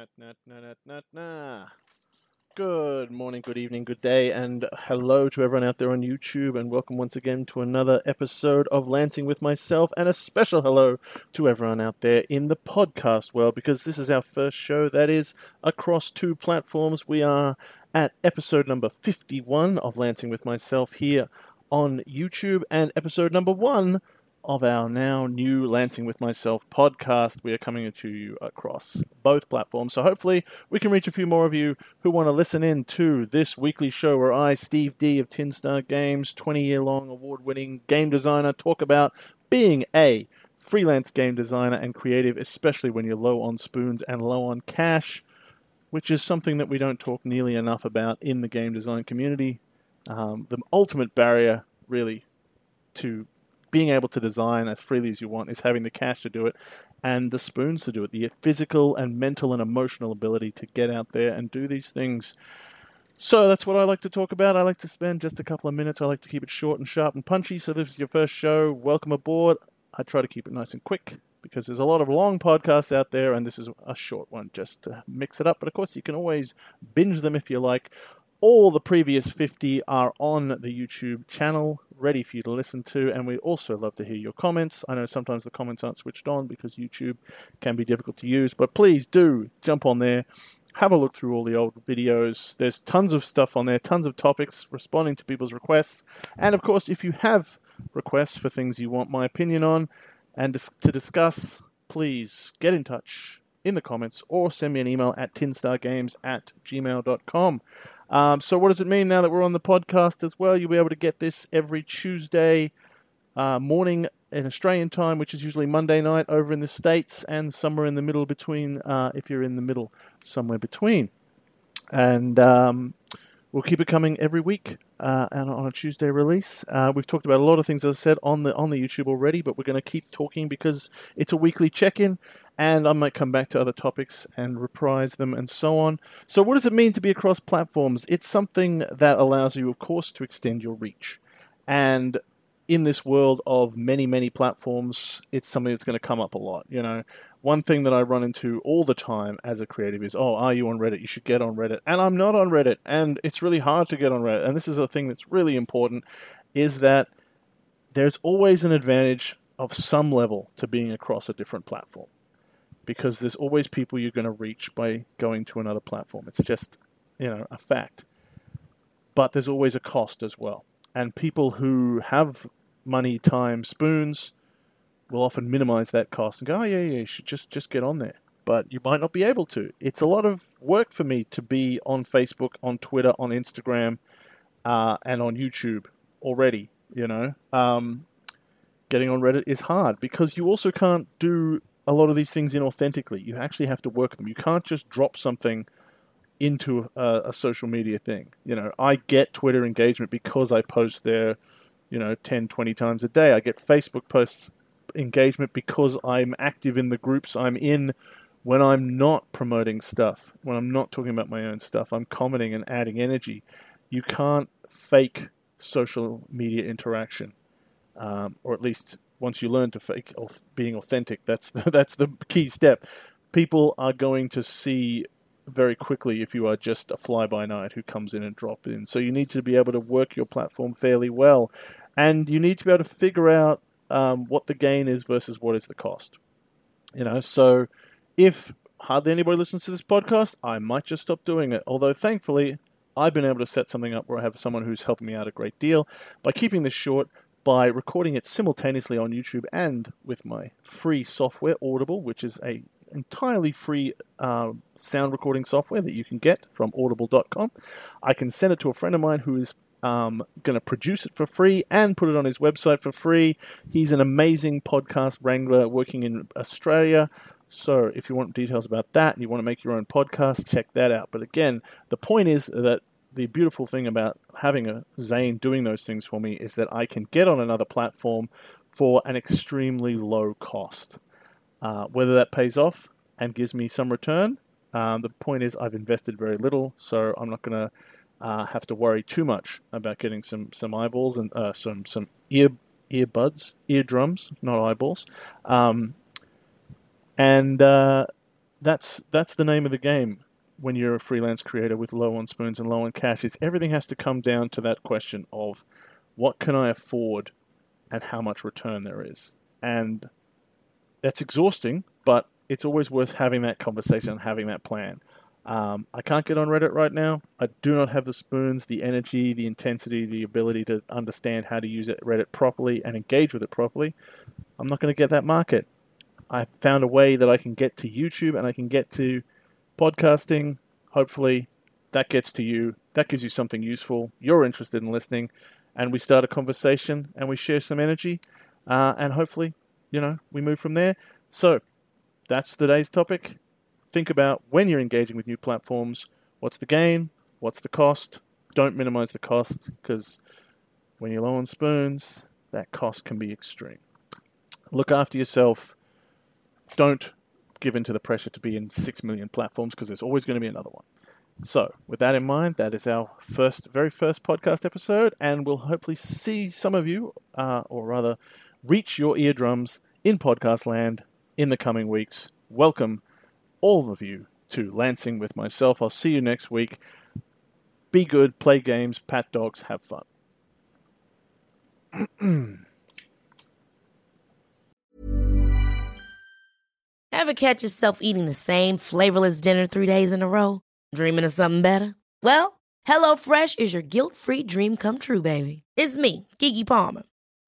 Nat, nat, nat, nat, nat, nah. Good morning, good evening, good day, and hello to everyone out there on YouTube, and welcome once again to another episode of Lancing with myself, and a special hello to everyone out there in the podcast world, because this is our first show that is across two platforms. We are at episode number 51 of Lancing with myself here on YouTube, and episode number one of our now new Lancing with Myself podcast. We are coming to you across both platforms. So hopefully we can reach a few more of you who want to listen in to this weekly show where I, Steve Dee of Tin Star Games, 20 year long award winning game designer, talk about being a freelance game designer and creative, especially when you're low on spoons and low on cash, which is something that we don't talk nearly enough about in the game design community. Um, the ultimate barrier, really, to being able to design as freely as you want is having the cash to do it and the spoons to do it, the physical and mental and emotional ability to get out there and do these things. So that's what I like to talk about. I like to spend just a couple of minutes. I like to keep it short and sharp and punchy. So this is your first show. Welcome aboard. I try to keep it nice and quick because there's a lot of long podcasts out there, and this is a short one just to mix it up. But of course, you can always binge them if you like. All the previous 50 are on the YouTube channel, ready for you to listen to, and we also love to hear your comments. I know sometimes the comments aren't switched on because YouTube can be difficult to use, but please do jump on there, have a look through all the old videos. There's tons of stuff on there, tons of topics responding to people's requests. And of course, if you have requests for things you want my opinion on and to discuss, please get in touch in the comments or send me an email at tinstargames at gmail.com. Um, so, what does it mean now that we're on the podcast as well? You'll be able to get this every Tuesday uh, morning in Australian time, which is usually Monday night over in the States, and somewhere in the middle between, uh, if you're in the middle, somewhere between. And um, we'll keep it coming every week uh, and on a Tuesday release. Uh, we've talked about a lot of things, as I said, on the on the YouTube already, but we're going to keep talking because it's a weekly check-in, and I might come back to other topics and reprise them and so on. So, what does it mean to be across platforms? It's something that allows you, of course, to extend your reach, and in this world of many, many platforms, it's something that's going to come up a lot. You know, one thing that I run into all the time as a creative is, oh, are you on Reddit? You should get on Reddit. And I'm not on Reddit. And it's really hard to get on Reddit. And this is a thing that's really important is that there's always an advantage of some level to being across a different platform because there's always people you're going to reach by going to another platform. It's just, you know, a fact. But there's always a cost as well. And people who have money, time, spoons will often minimize that cost and go, oh, yeah, yeah, you should just, just get on there. But you might not be able to. It's a lot of work for me to be on Facebook, on Twitter, on Instagram, uh, and on YouTube already, you know. Um, getting on Reddit is hard because you also can't do a lot of these things inauthentically. You actually have to work them. You can't just drop something into a, a, social media thing. You know, I get Twitter engagement because I post there, you know, 10, 20 times a day. I get Facebook posts engagement because I'm active in the groups I'm in when I'm not promoting stuff, when I'm not talking about my own stuff. I'm commenting and adding energy. You can't fake social media interaction, um, or at least once you learn to fake being authentic, that's the, that's the key step. People are going to see very quickly if you are just a fly by night who comes in and drop in. So you need to be able to work your platform fairly well, and you need to be able to figure out um, what the gain is versus what is the cost. You know, so if hardly anybody listens to this podcast, I might just stop doing it. Although thankfully, I've been able to set something up where I have someone who's helping me out a great deal by keeping this short by recording it simultaneously on YouTube and with my free software, Audible, which is a entirely free uh, sound recording software that you can get from audible.com. I can send it to a friend of mine who is um, going to produce it for free and put it on his website for free. He's an amazing podcast wrangler working in Australia. So if you want details about that and you want to make your own podcast, check that out. But again, the point is that the beautiful thing about having a Zane doing those things for me is that I can get on another platform for an extremely low cost. Uh, whether that pays off and gives me some return, um, the point is I've invested very little, so I'm not going to uh, have to worry too much about getting some some eyeballs and uh, some some ear earbuds, eardrums, not eyeballs. Um, and uh, that's that's the name of the game when you're a freelance creator with low on spoons and low on cash. Is everything has to come down to that question of what can I afford and how much return there is, and that's exhausting, but it's always worth having that conversation and having that plan. Um, I can't get on Reddit right now. I do not have the spoons, the energy, the intensity, the ability to understand how to use it, Reddit properly and engage with it properly. I'm not going to get that market. I found a way that I can get to YouTube and I can get to podcasting. Hopefully, that gets to you. That gives you something useful. You're interested in listening, and we start a conversation and we share some energy, uh, and hopefully, you know, we move from there. So, that's today's topic think about when you're engaging with new platforms what's the gain, what's the cost. Don't minimize the cost because when you're low on spoons, that cost can be extreme. Look after yourself. Don't give in to the pressure to be in 6 million platforms because there's always going to be another one. So, with that in mind, that is our first, very first podcast episode, and we'll hopefully see some of you, uh, or rather, reach your eardrums in podcast land in the coming weeks. Welcome all of you to Lancing with myself. I'll see you next week. Be good, play games, pat dogs, have fun. Ever catch yourself eating the same flavorless dinner three days in a row? Dreaming of something better? Well, HelloFresh is your guilt free dream come true, baby. It's me, Keke Palmer.